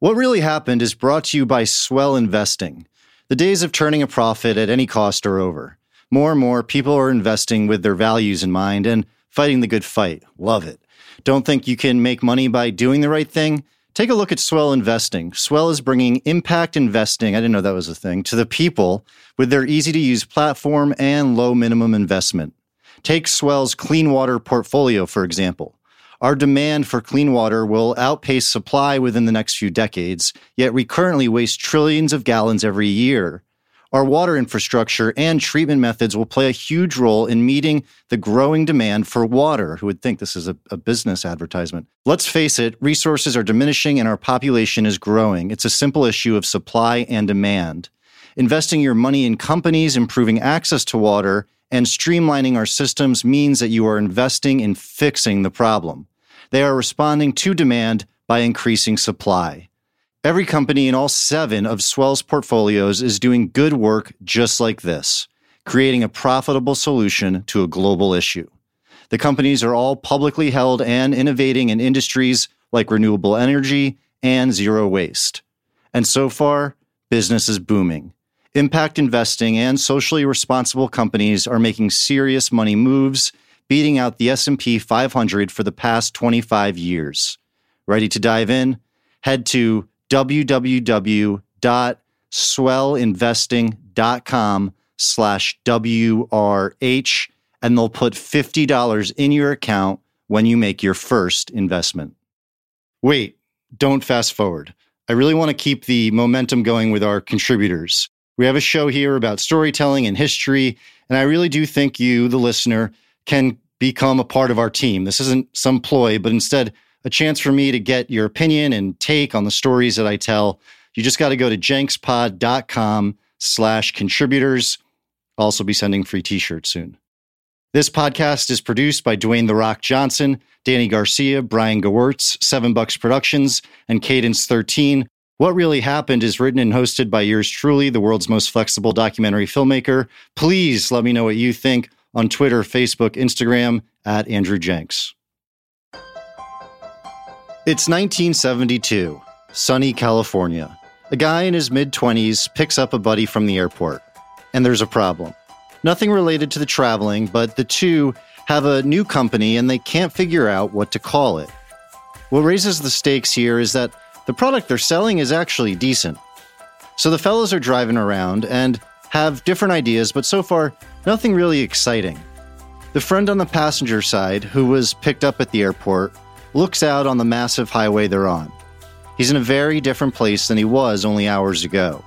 What really happened is brought to you by Swell Investing. The days of turning a profit at any cost are over. More and more people are investing with their values in mind and fighting the good fight. Love it. Don't think you can make money by doing the right thing? Take a look at Swell Investing. Swell is bringing impact investing, I didn't know that was a thing, to the people with their easy to use platform and low minimum investment. Take Swell's clean water portfolio, for example. Our demand for clean water will outpace supply within the next few decades, yet we currently waste trillions of gallons every year. Our water infrastructure and treatment methods will play a huge role in meeting the growing demand for water. Who would think this is a, a, business advertisement? Let's face it, resources are diminishing and our population is growing. It's a simple issue of supply and demand. Investing your money in companies improving access to water and streamlining our systems means that you are investing in fixing the problem. They are responding to demand by increasing supply. Every company in all seven of Swell's portfolios is doing good work just like this, creating a profitable solution to a global issue. The companies are all publicly held and innovating in industries like renewable energy and zero waste. And so far, business is booming. Impact investing and socially responsible companies are making serious money moves beating out the S&P 500 for the past 25 years. Ready to dive in? Head to www.swellinvesting.com slash WRH and they'll put $50 in your account when you make your first investment. Wait, don't fast forward. I really want to keep the momentum going with our contributors. We have a show here about storytelling and history, and I really do think you, the listener, can become a part of our team. This isn't some ploy, but instead a chance for me to get your opinion and take on the stories that I tell. You just got to go to jenkspod.com slash contributors. Also be sending free t-shirts soon. This podcast is produced by Dwayne The Rock Johnson, Danny Garcia, Brian Gewirtz, Seven Bucks Productions, and Cadence 13. What Really Happened is written and hosted by yours truly, the world's most flexible documentary filmmaker. Please let me know what you think on Twitter, Facebook, Instagram at Andrew Jenks. It's 1972, sunny California. A guy in his mid 20s picks up a buddy from the airport, and there's a problem. Nothing related to the traveling, but the two have a new company and they can't figure out what to call it. What raises the stakes here is that the product they're selling is actually decent. So the fellows are driving around and have different ideas, but so far, nothing really exciting. The friend on the passenger side, who was picked up at the airport, looks out on the massive highway they're on. He's in a very different place than he was only hours ago.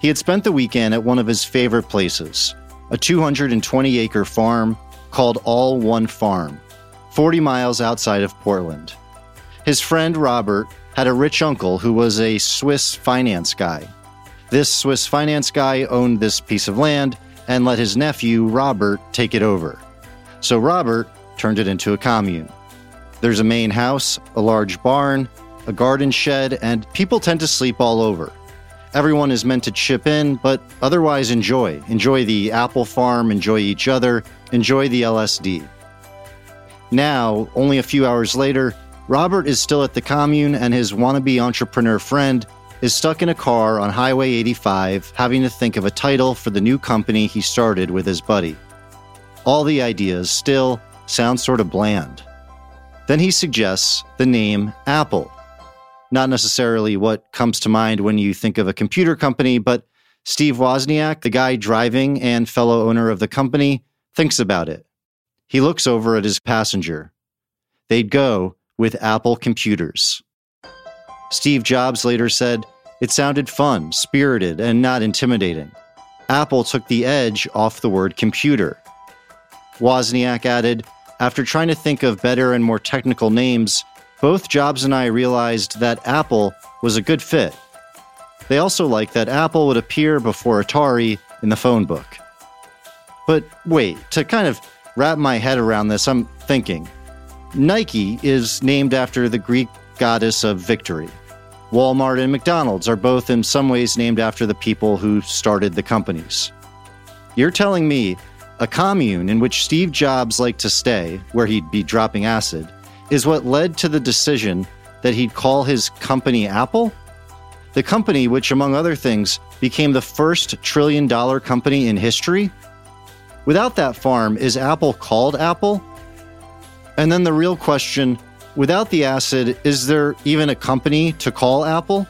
He had spent the weekend at one of his favorite places, a 220 acre farm called All One Farm, 40 miles outside of Portland. His friend Robert had a rich uncle who was a Swiss finance guy. This Swiss finance guy owned this piece of land and let his nephew, Robert, take it over. So Robert turned it into a commune. There's a main house, a large barn, a garden shed, and people tend to sleep all over. Everyone is meant to chip in, but otherwise enjoy. Enjoy the apple farm, enjoy each other, enjoy the LSD. Now, only a few hours later, Robert is still at the commune and his wannabe entrepreneur friend is stuck in a car on Highway 85 having to think of a title for the new company he started with his buddy. All the ideas still sound sort of bland. Then he suggests the name Apple. Not necessarily what comes to mind when you think of a computer company, but Steve Wozniak, the guy driving and fellow owner of the company, thinks about it. He looks over at his passenger. They'd go with Apple computers. Steve Jobs later said, It sounded fun, spirited, and not intimidating. Apple took the edge off the word computer. Wozniak added, after trying to think of better and more technical names, both Jobs and I realized that Apple was a good fit. They also liked that Apple would appear before Atari in the phone book. But wait, to kind of wrap my head around this, I'm thinking Nike is named after the Greek goddess of victory. Walmart and McDonald's are both in some ways named after the people who started the companies. You're telling me a commune in which Steve Jobs liked to stay, where he'd be dropping acid, is what led to the decision that he'd call his company Apple? the company which, among other things, became the first trillion dollar company in history. Without that farm, is Apple called Apple? And then the real question without the acid, is there even a company to call Apple?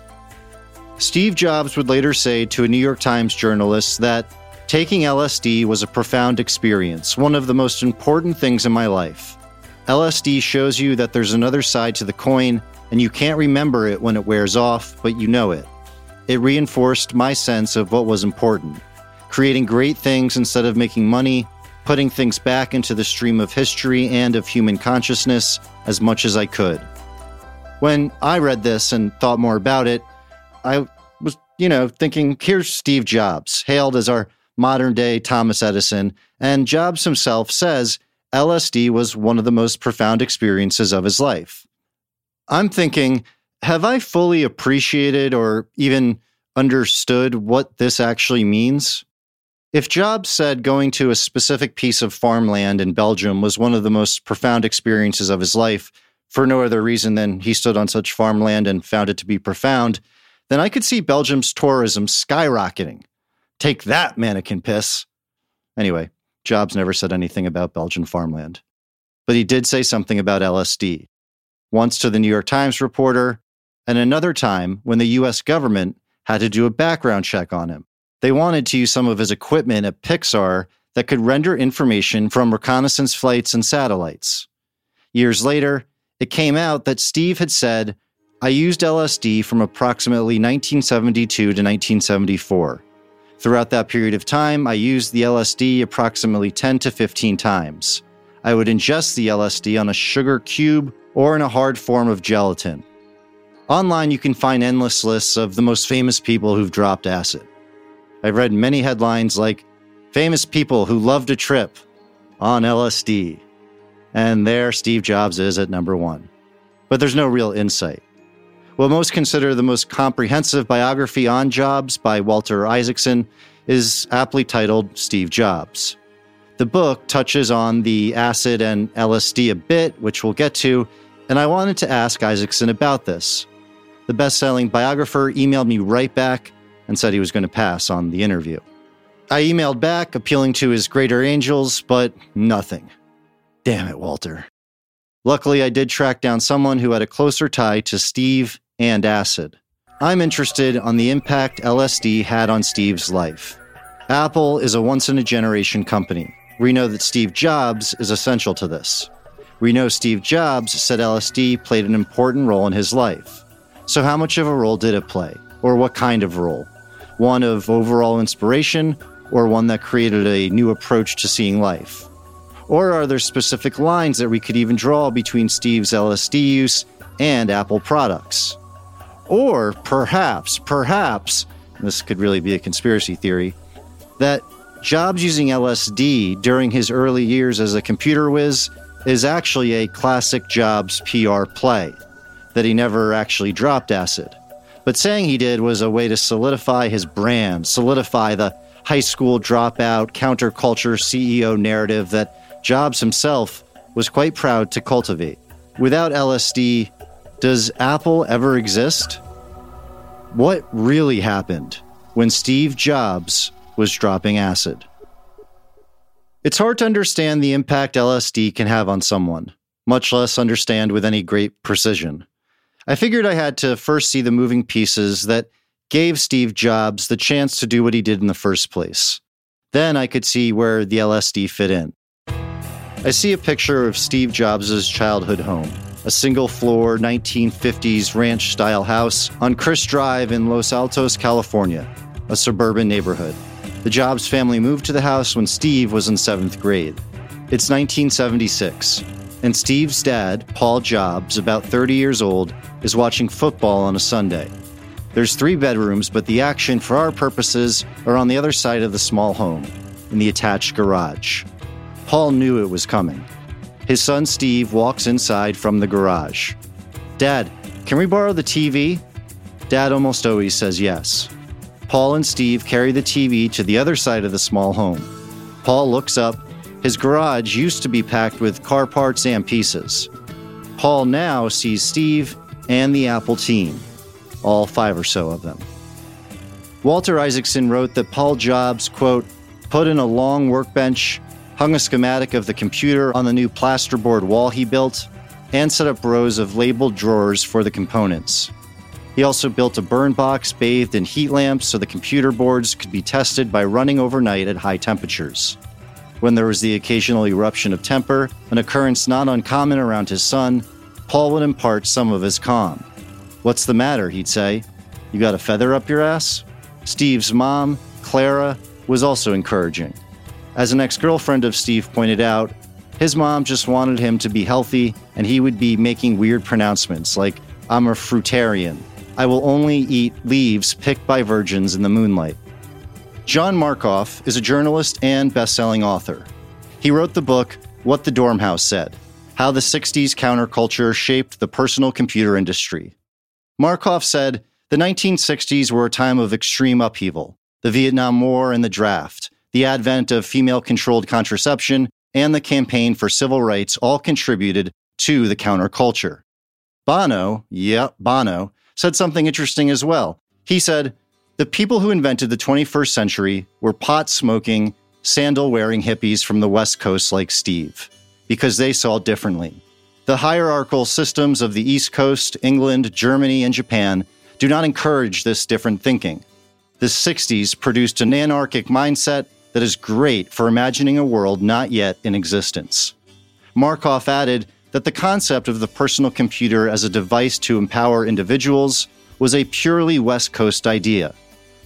Steve Jobs would later say to a New York Times journalist that taking LSD was a profound experience, one of the most important things in my life. LSD shows you that there's another side to the coin, and you can't remember it when it wears off, but you know it. It reinforced my sense of what was important creating great things instead of making money, putting things back into the stream of history and of human consciousness as much as I could. When I read this and thought more about it, I was, you know, thinking here's Steve Jobs, hailed as our modern day Thomas Edison, and Jobs himself says LSD was one of the most profound experiences of his life. I'm thinking, have I fully appreciated or even understood what this actually means? If Jobs said going to a specific piece of farmland in Belgium was one of the most profound experiences of his life, for no other reason than he stood on such farmland and found it to be profound, then I could see Belgium's tourism skyrocketing. Take that, Manneken Pis. Anyway, Jobs never said anything about Belgian farmland. But he did say something about LSD. Once to the New York Times reporter, and another time when the US government had to do a background check on him. They wanted to use some of his equipment at Pixar that could render information from reconnaissance flights and satellites. Years later, it came out that Steve had said, I used LSD from approximately 1972 to 1974. Throughout that period of time, I used the LSD approximately 10 to 15 times. I would ingest the LSD on a sugar cube or in a hard form of gelatin. Online, you can find endless lists of the most famous people who've dropped acid. I've read many headlines like famous people who loved a trip on LSD. And there Steve Jobs is at number one. But there's no real insight. What most consider the most comprehensive biography on Jobs by Walter Isaacson is aptly titled Steve Jobs. The book touches on the acid and LSD a bit, which we'll get to, and I wanted to ask Isaacson about this. The best selling biographer emailed me right back and said he was going to pass on the interview. I emailed back, appealing to his greater angels, but nothing. Damn it, Walter. Luckily, I did track down someone who had a closer tie to Steve and acid. I'm interested on the impact LSD had on Steve's life. Apple is a once in a generation company. We know that Steve Jobs is essential to this. We know Steve Jobs said LSD played an important role in his life. So, how much of a role did it play? Or what kind of role? One of overall inspiration, or one that created a new approach to seeing life? Or are there specific lines that we could even draw between Steve's LSD use and Apple products? Or perhaps, perhaps, this could really be a conspiracy theory, that Jobs using LSD during his early years as a computer whiz is actually a classic Jobs PR play, that he never actually dropped acid. But saying he did was a way to solidify his brand, solidify the high school dropout, counterculture CEO narrative that Jobs himself was quite proud to cultivate. Without LSD, does Apple ever exist? What really happened when Steve Jobs was dropping acid? It's hard to understand the impact LSD can have on someone, much less understand with any great precision. I figured I had to first see the moving pieces that gave Steve Jobs the chance to do what he did in the first place. Then I could see where the LSD fit in. I see a picture of Steve Jobs' childhood home, a single floor 1950s ranch style house on Crist Drive in Los Altos, California, a suburban neighborhood. The Jobs family moved to the house when Steve was in seventh grade. It's 1976, and Steve's dad, Paul Jobs, about 30 years old, is watching football on a Sunday. There's three bedrooms, but the action for our purposes are on the other side of the small home, in the attached garage. Paul knew it was coming. His son Steve walks inside from the garage. Dad, can we borrow the TV? Dad almost always says yes. Paul and Steve carry the TV to the other side of the small home. Paul looks up. His garage used to be packed with car parts and pieces. Paul now sees Steve and the Apple team. all five or so of them. Walter Isaacson wrote that Paul Jobs, quote, put in a long workbench, hung a schematic of the computer on the new plasterboard wall he built, and set up rows of labeled drawers for the components. He also built a burn box bathed in heat lamps so the computer boards could be tested by running overnight at high temperatures. When there was the occasional eruption of temper, an occurrence not uncommon around his son, Paul would impart some of his calm. What's the matter? He'd say. You got a feather up your ass? Steve's mom, Clara, was also encouraging. As an ex girlfriend of Steve pointed out, his mom just wanted him to be healthy, and he would be making weird pronouncements like, I'm a fruitarian. I will only eat leaves picked by virgins in the moonlight. John Markoff is a journalist and best-selling author. He wrote the book What the Dormouse Said: How the 60s Counterculture Shaped the Personal Computer Industry. Markoff said, "The 1960s were a time of extreme upheaval. The Vietnam War and the draft, the advent of female-controlled contraception, and the campaign for civil rights all contributed to the counterculture. Bono, yep, Bono, said something interesting as well. He said, The people who invented the 21st century were pot smoking, sandal wearing hippies from the West Coast like Steve, because they saw differently. The hierarchical systems of the East Coast, England, Germany, and Japan do not encourage this different thinking. The 60s produced an anarchic mindset that is great for imagining a world not yet in existence. Markoff added that the concept of the personal computer as a device to empower individuals was a purely West Coast idea.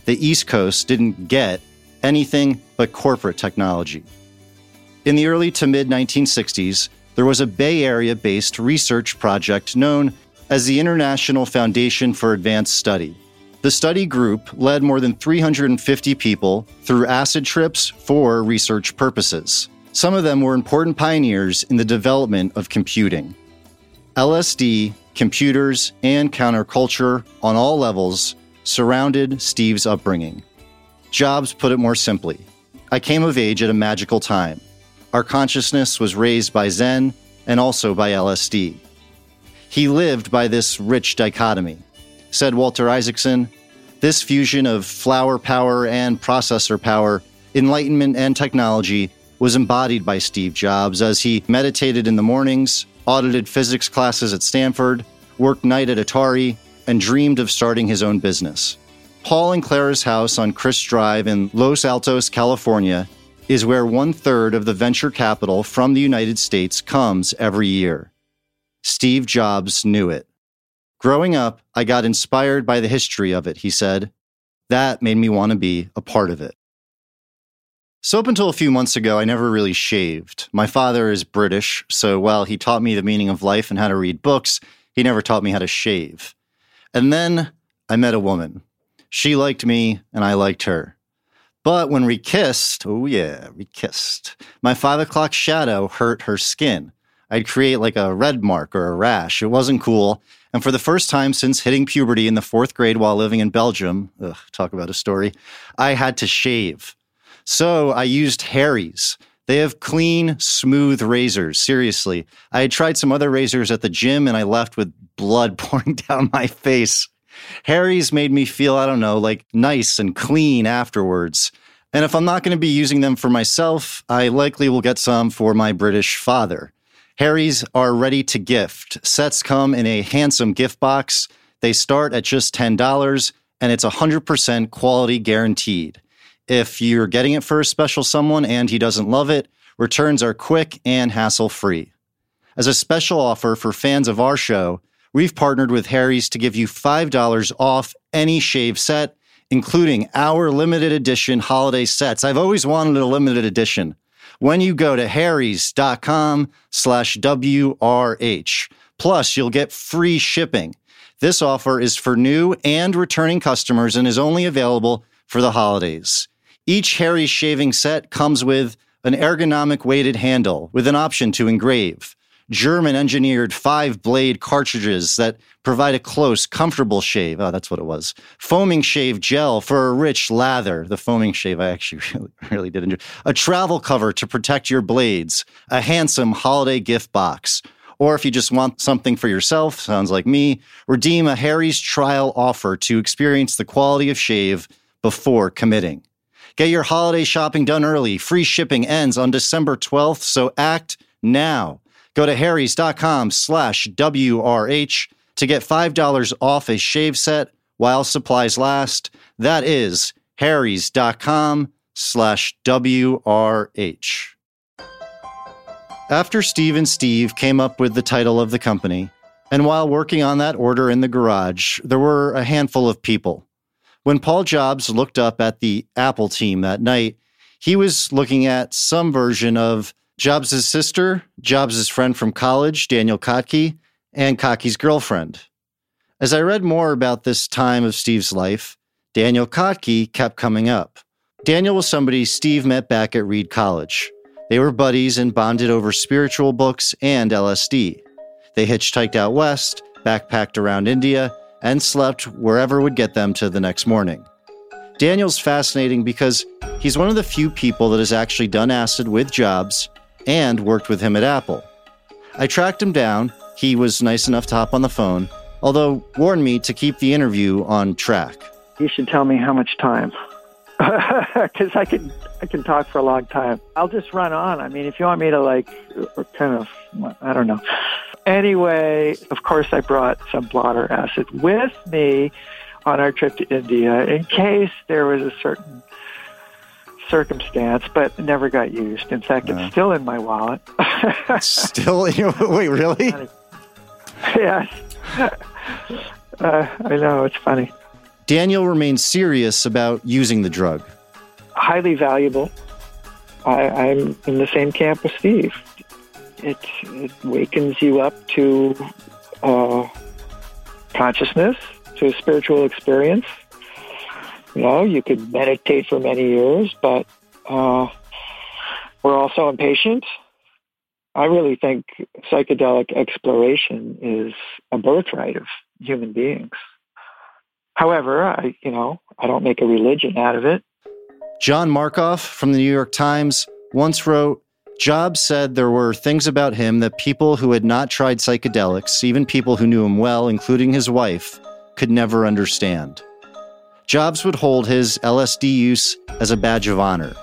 The East Coast didn't get anything but corporate technology. In the early to mid 1960s, there was a Bay Area based research project known as the International Foundation for Advanced Study. The study group led more than 350 people through acid trips for research purposes. Some of them were important pioneers in the development of computing. LSD, computers, and counterculture on all levels surrounded Steve's upbringing. Jobs put it more simply I came of age at a magical time. Our consciousness was raised by Zen and also by LSD. He lived by this rich dichotomy. Said Walter Isaacson, this fusion of flower power and processor power, enlightenment and technology was embodied by Steve Jobs as he meditated in the mornings, audited physics classes at Stanford, worked night at Atari, and dreamed of starting his own business. Paul and Clara's house on Crist Drive in Los Altos, California, is where one third of the venture capital from the United States comes every year. Steve Jobs knew it. Growing up, I got inspired by the history of it, he said. That made me want to be a part of it. So, up until a few months ago, I never really shaved. My father is British, so while he taught me the meaning of life and how to read books, he never taught me how to shave. And then I met a woman. She liked me, and I liked her. But when we kissed, oh yeah, we kissed, my five o'clock shadow hurt her skin. I'd create like a red mark or a rash. It wasn't cool. And for the first time since hitting puberty in the fourth grade while living in Belgium, ugh, talk about a story, I had to shave. So I used Harry's. They have clean, smooth razors. Seriously. I had tried some other razors at the gym and I left with blood pouring down my face. Harry's made me feel, I don't know, like nice and clean afterwards. And if I'm not going to be using them for myself, I likely will get some for my British father. Harry's are ready to gift. Sets come in a handsome gift box. They start at just $10 and it's 100% quality guaranteed. If you're getting it for a special someone and he doesn't love it, returns are quick and hassle free. As a special offer for fans of our show, we've partnered with Harry's to give you $5 off any shave set, including our limited edition holiday sets. I've always wanted a limited edition. When you go to harrys.com slash WRH, plus you'll get free shipping. This offer is for new and returning customers and is only available for the holidays. Each Harry's shaving set comes with an ergonomic weighted handle with an option to engrave, German engineered five blade cartridges that provide a close, comfortable shave. Oh, that's what it was. Foaming shave gel for a rich lather. The foaming shave I actually really, really did enjoy. A travel cover to protect your blades. A handsome holiday gift box. Or if you just want something for yourself, sounds like me, redeem a Harry's trial offer to experience the quality of shave before committing. Get your holiday shopping done early. Free shipping ends on December 12th, so act now. Go to harrys.com slash WRH to get $5 off a shave set while supplies last. That is harrys.com slash WRH. After Steve and Steve came up with the title of the company, and while working on that order in the garage, there were a handful of people. When Paul Jobs looked up at the Apple team that night, he was looking at some version of Jobs' sister, Jobs' friend from college, Daniel Kottke, and Kottke's girlfriend. As I read more about this time of Steve's life, Daniel Kottke kept coming up. Daniel was somebody Steve met back at Reed College. They were buddies and bonded over spiritual books and LSD. They hitchhiked out west, backpacked around India, and slept wherever would get them to the next morning. Daniel's fascinating because he's one of the few people that has actually done acid with Jobs and worked with him at Apple. I tracked him down. He was nice enough to hop on the phone, although warned me to keep the interview on track. You should tell me how much time. Because I can I can talk for a long time. I'll just run on. I mean, if you want me to like, kind of, I don't know. Anyway, of course, I brought some blotter acid with me on our trip to India in case there was a certain circumstance, but never got used. In fact, it's still in my wallet. still? Wait, really? Yes. Uh, I know, it's funny. Daniel remains serious about using the drug. Highly valuable. I, I'm in the same camp with Steve. It, it wakens you up to uh, consciousness, to a spiritual experience. You know, you could meditate for many years, but uh, we're also impatient. I really think psychedelic exploration is a birthright of human beings. However, I, you know, I don't make a religion out of it. John Markoff from the New York Times once wrote Jobs said there were things about him that people who had not tried psychedelics, even people who knew him well, including his wife, could never understand. Jobs would hold his LSD use as a badge of honor.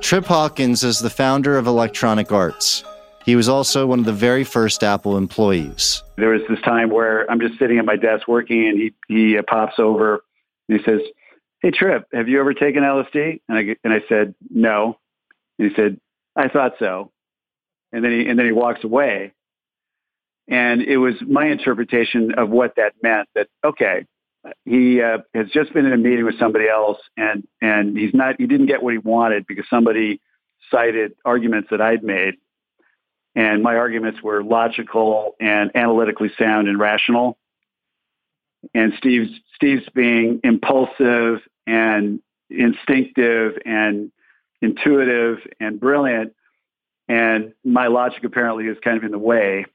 Trip Hawkins is the founder of Electronic Arts. He was also one of the very first Apple employees. There was this time where I'm just sitting at my desk working, and he he uh, pops over and he says, "Hey Trip, have you ever taken LSD?" And I and I said, "No." And he said, "I thought so." And then he and then he walks away. And it was my interpretation of what that meant. That okay, he uh, has just been in a meeting with somebody else, and and he's not he didn't get what he wanted because somebody cited arguments that I'd made and my arguments were logical and analytically sound and rational. And Steve's Steve's being impulsive and instinctive and intuitive and brilliant, and my logic apparently is kind of in the way.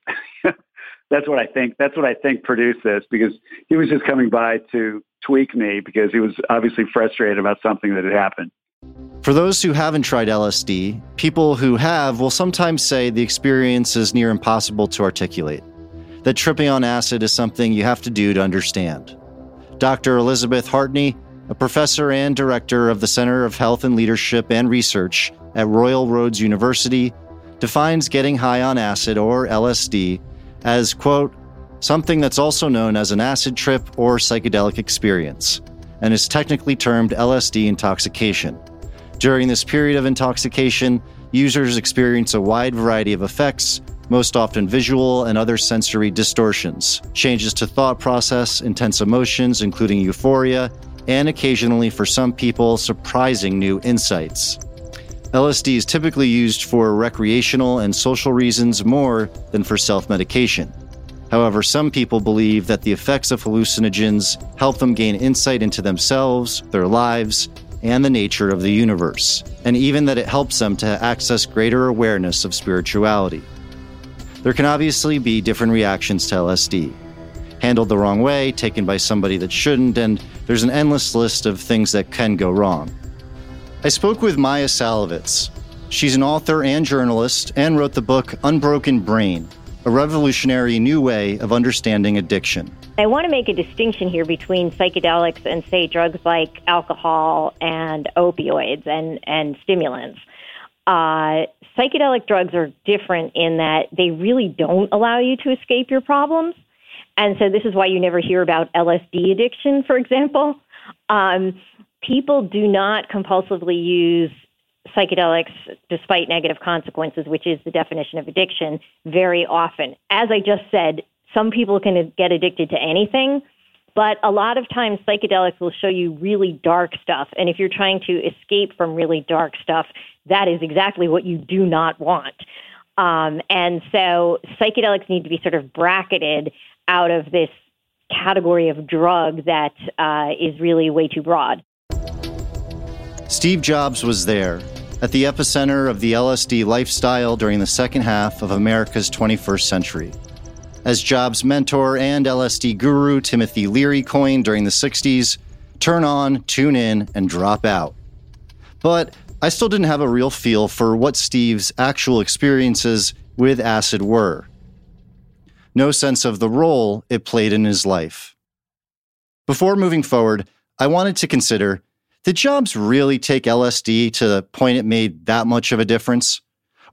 that's what I think. That's what I think produced this because he was just coming by to tweak me because he was obviously frustrated about something that had happened. For those who haven't tried LSD, people who have will sometimes say the experience is near impossible to articulate, that tripping on acid is something you have to do to understand. Dr. Elizabeth Hartney, a professor and director of the Center of Health and Leadership and Research at Royal Roads University, defines getting high on acid or LSD as, quote, something that's also known as an acid trip or psychedelic experience, and is technically termed LSD intoxication. During this period of intoxication, users experience a wide variety of effects, most often visual and other sensory distortions, changes to thought process, intense emotions, including euphoria, and occasionally, for some people, surprising new insights. LSD is typically used for recreational and social reasons more than for self medication. However, some people believe that the effects of hallucinogens help them gain insight into themselves, their lives, and the nature of the universe, and even that it helps them to access greater awareness of spirituality. There can obviously be different reactions to LSD. Handled the wrong way, taken by somebody that shouldn't, and there's an endless list of things that can go wrong. I spoke with Maia Szalavitz. She's an author and journalist and wrote the book Unbroken Brain a revolutionary new way of understanding addiction. I want to make a distinction here between psychedelics and, say, drugs like alcohol and opioids and, and stimulants. Uh, psychedelic drugs are different in that they really don't allow you to escape your problems. And so this is why you never hear about LSD addiction, for example. Um, people do not compulsively use psychedelics despite negative consequences, which is the definition of addiction, very often. As I just said, some people can get addicted to anything, but a lot of times psychedelics will show you really dark stuff. And if you're trying to escape from really dark stuff, that is exactly what you do not want. Um, and so psychedelics need to be sort of bracketed out of this category of drug that uh, is really way too broad. Steve Jobs was there at the epicenter of the LSD lifestyle during the second half of America's 21st century. As Jobs' mentor and LSD guru Timothy Leary coined during the 60s, turn on, tune in, and drop out. But I still didn't have a real feel for what Steve's actual experiences with acid were. No sense of the role it played in his life. Before moving forward, I wanted to consider did Jobs really take LSD to the point it made that much of a difference?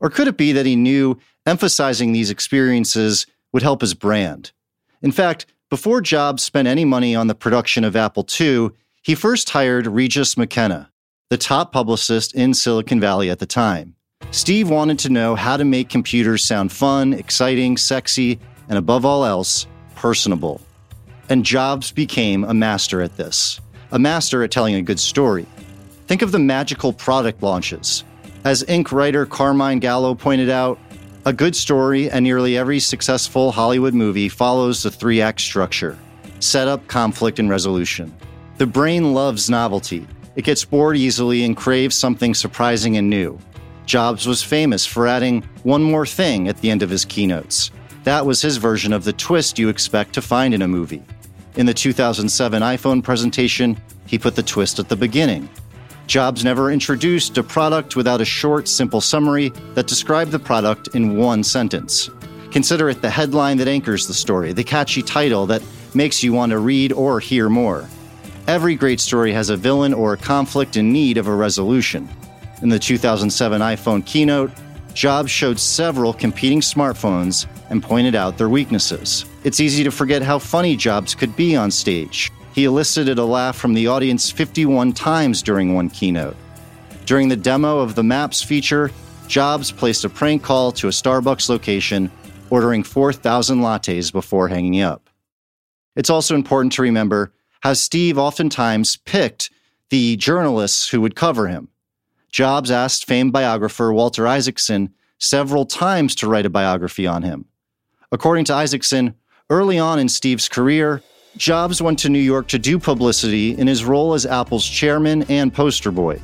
Or could it be that he knew emphasizing these experiences would help his brand? In fact, before Jobs spent any money on the production of Apple II, he first hired Regis McKenna, the top publicist in Silicon Valley at the time. Steve wanted to know how to make computers sound fun, exciting, sexy, and above all else, personable. And Jobs became a master at this a master at telling a good story. Think of the magical product launches. As Inc. writer Carmine Gallo pointed out, a good story and nearly every successful Hollywood movie follows the three act structure setup, conflict, and resolution. The brain loves novelty. It gets bored easily and craves something surprising and new. Jobs was famous for adding one more thing at the end of his keynotes. That was his version of the twist you expect to find in a movie. In the 2007 iPhone presentation, he put the twist at the beginning. Jobs never introduced a product without a short, simple summary that described the product in one sentence. Consider it the headline that anchors the story, the catchy title that makes you want to read or hear more. Every great story has a villain or a conflict in need of a resolution. In the 2007 iPhone keynote, Jobs showed several competing smartphones and pointed out their weaknesses. It's easy to forget how funny Jobs could be on stage. He elicited a laugh from the audience 51 times during one keynote. During the demo of the Maps feature, Jobs placed a prank call to a Starbucks location, ordering 4,000 lattes before hanging up. It's also important to remember how Steve oftentimes picked the journalists who would cover him. Jobs asked famed biographer Walter Isaacson several times to write a biography on him. According to Isaacson, early on in Steve's career, Jobs went to New York to do publicity in his role as Apple's chairman and poster boy.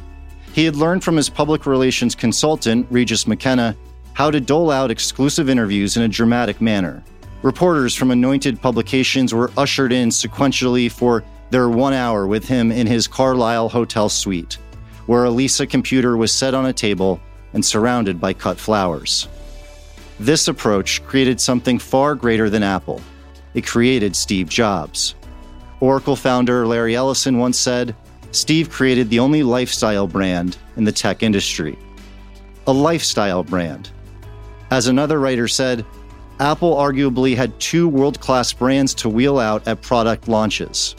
He had learned from his public relations consultant, Regis McKenna, how to dole out exclusive interviews in a dramatic manner. Reporters from anointed publications were ushered in sequentially for their one hour with him in his Carlyle Hotel suite, where a Lisa computer was set on a table and surrounded by cut flowers. This approach created something far greater than Apple. It created Steve Jobs. Oracle founder Larry Ellison once said, Steve created the only lifestyle brand in the tech industry. A lifestyle brand. As another writer said, Apple arguably had two world class brands to wheel out at product launches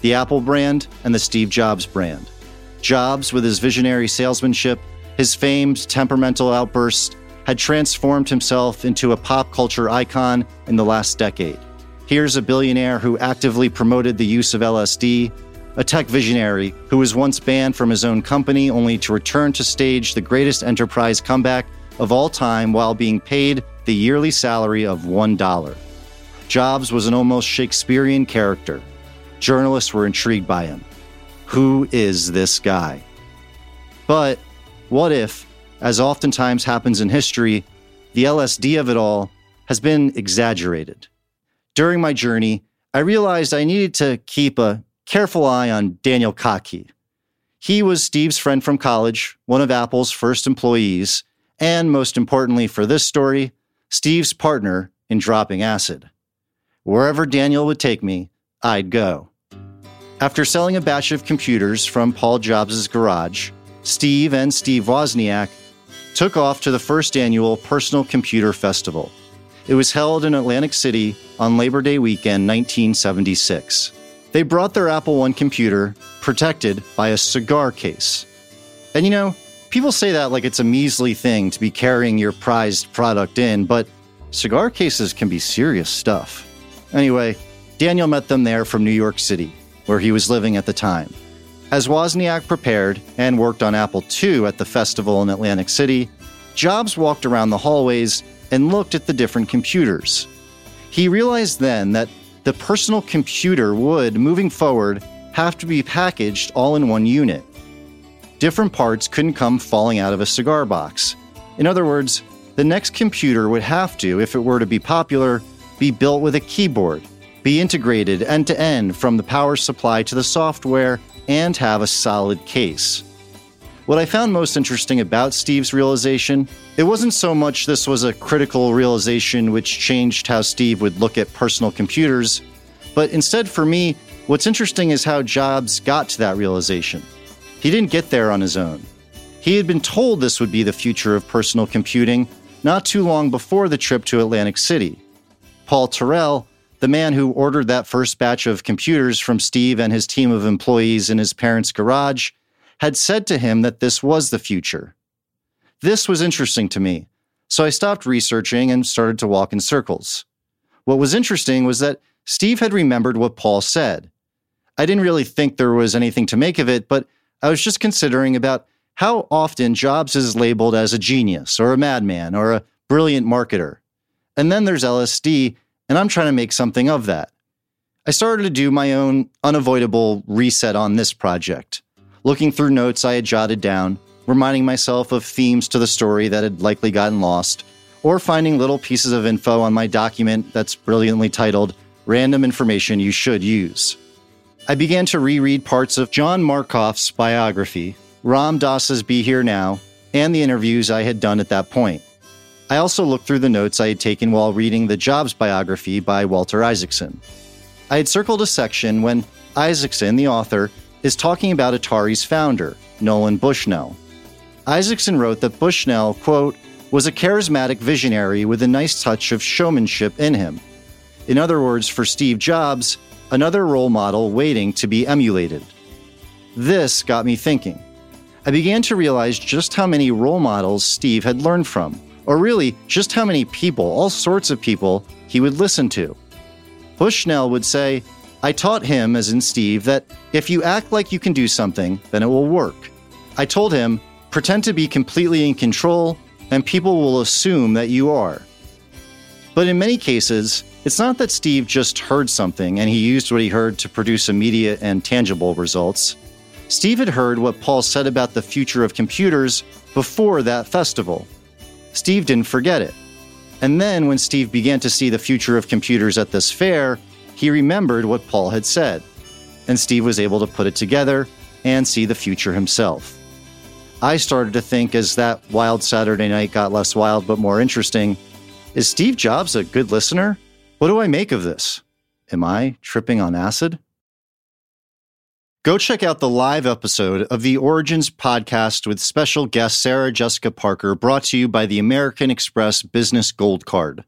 the Apple brand and the Steve Jobs brand. Jobs, with his visionary salesmanship, his famed temperamental outbursts, had transformed himself into a pop culture icon in the last decade. Here's a billionaire who actively promoted the use of LSD, a tech visionary who was once banned from his own company only to return to stage the greatest enterprise comeback of all time while being paid the yearly salary of $1. Jobs was an almost Shakespearean character. Journalists were intrigued by him. Who is this guy? But what if as oftentimes happens in history, the LSD of it all has been exaggerated. During my journey, I realized I needed to keep a careful eye on Daniel Kottke. He was Steve's friend from college, one of Apple's first employees, and most importantly for this story, Steve's partner in dropping acid. Wherever Daniel would take me, I'd go. After selling a batch of computers from Paul Jobs' garage, Steve and Steve Wozniak took off to the first annual Personal Computer Festival. It was held in Atlantic City on Labor Day weekend 1976. They brought their Apple I computer protected by a cigar case. And you know, people say that like it's a measly thing to be carrying your prized product in, but cigar cases can be serious stuff. Anyway, Daniel met them there from New York City, where he was living at the time. As Wozniak prepared and worked on Apple II at the festival in Atlantic City, Jobs walked around the hallways and looked at the different computers. He realized then that the personal computer would, moving forward, have to be packaged all in one unit. Different parts couldn't come falling out of a cigar box. In other words, the next computer would have to, if it were to be popular, be built with a keyboard, be integrated end to end from the power supply to the software, and have a solid case. What I found most interesting about Steve's realization, it wasn't so much this was a critical realization which changed how Steve would look at personal computers, but instead for me, what's interesting is how Jobs got to that realization. He didn't get there on his own. He had been told this would be the future of personal computing not too long before the trip to Atlantic City. Paul Terrell, the man who ordered that first batch of computers from Steve and his team of employees in his parents' garage, had said to him that this was the future. This was interesting to me, so I stopped researching and started to walk in circles. What was interesting was that Steve had remembered what Paul said. I didn't really think there was anything to make of it, but I was just considering about how often Jobs is labeled as a genius or a madman or a brilliant marketer. And then there's LSD, and I'm trying to make something of that. I started to do my own unavoidable reset on this project looking through notes I had jotted down, reminding myself of themes to the story that had likely gotten lost, or finding little pieces of info on my document that's brilliantly titled Random Information You Should Use. I began to reread parts of John Markoff's biography, Ram Dass's Be Here Now, and the interviews I had done at that point. I also looked through the notes I had taken while reading the Jobs biography by Walter Isaacson. I had circled a section when Isaacson, the author, is talking about Atari's founder, Nolan Bushnell. Isaacson wrote that Bushnell, quote, was a charismatic visionary with a nice touch of showmanship in him. In other words, for Steve Jobs, another role model waiting to be emulated. This got me thinking. I began to realize just how many role models Steve had learned from, or really, just how many people, all sorts of people, he would listen to. Bushnell would say, I taught him, as in Steve, that if you act like you can do something, then it will work. I told him, pretend to be completely in control, and people will assume that you are. But in many cases, it's not that Steve just heard something and he used what he heard to produce immediate and tangible results. Steve had heard what Paul said about the future of computers before that festival. Steve didn't forget it. And then, when Steve began to see the future of computers at this fair, he remembered what Paul had said, and Steve was able to put it together and see the future himself. I started to think as that wild Saturday night got less wild but more interesting is Steve Jobs a good listener? What do I make of this? Am I tripping on acid? Go check out the live episode of the Origins podcast with special guest Sarah Jessica Parker, brought to you by the American Express Business Gold Card.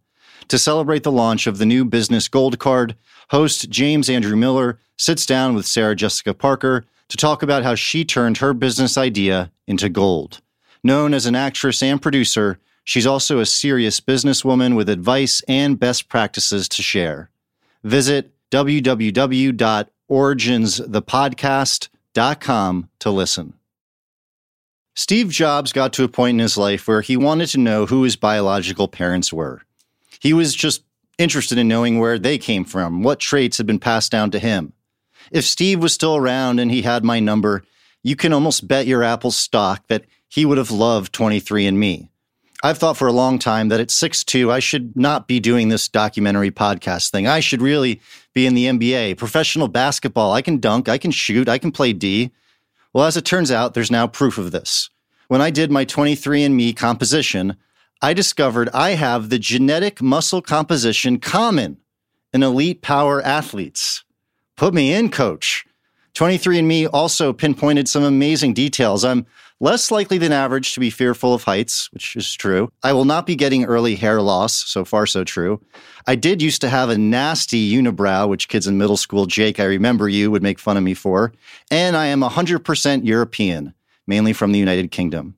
To celebrate the launch of the new Business Gold Card, host James Andrew Miller sits down with Sarah Jessica Parker to talk about how she turned her business idea into gold. Known as an actress and producer, she's also a serious businesswoman with advice and best practices to share. Visit www.originsthepodcast.com to listen. Steve Jobs got to a point in his life where he wanted to know who his biological parents were. He was just interested in knowing where they came from, what traits had been passed down to him. If Steve was still around and he had my number, you can almost bet your Apple stock that he would have loved 23andMe. I've thought for a long time that at 6'2, I should not be doing this documentary podcast thing. I should really be in the NBA, professional basketball. I can dunk, I can shoot, I can play D. Well, as it turns out, there's now proof of this. When I did my 23andMe composition, I discovered I have the genetic muscle composition common in elite power athletes. Put me in, coach. 23andMe also pinpointed some amazing details. I'm less likely than average to be fearful of heights, which is true. I will not be getting early hair loss. So far, so true. I did used to have a nasty unibrow, which kids in middle school, Jake, I remember you, would make fun of me for. And I am 100% European, mainly from the United Kingdom.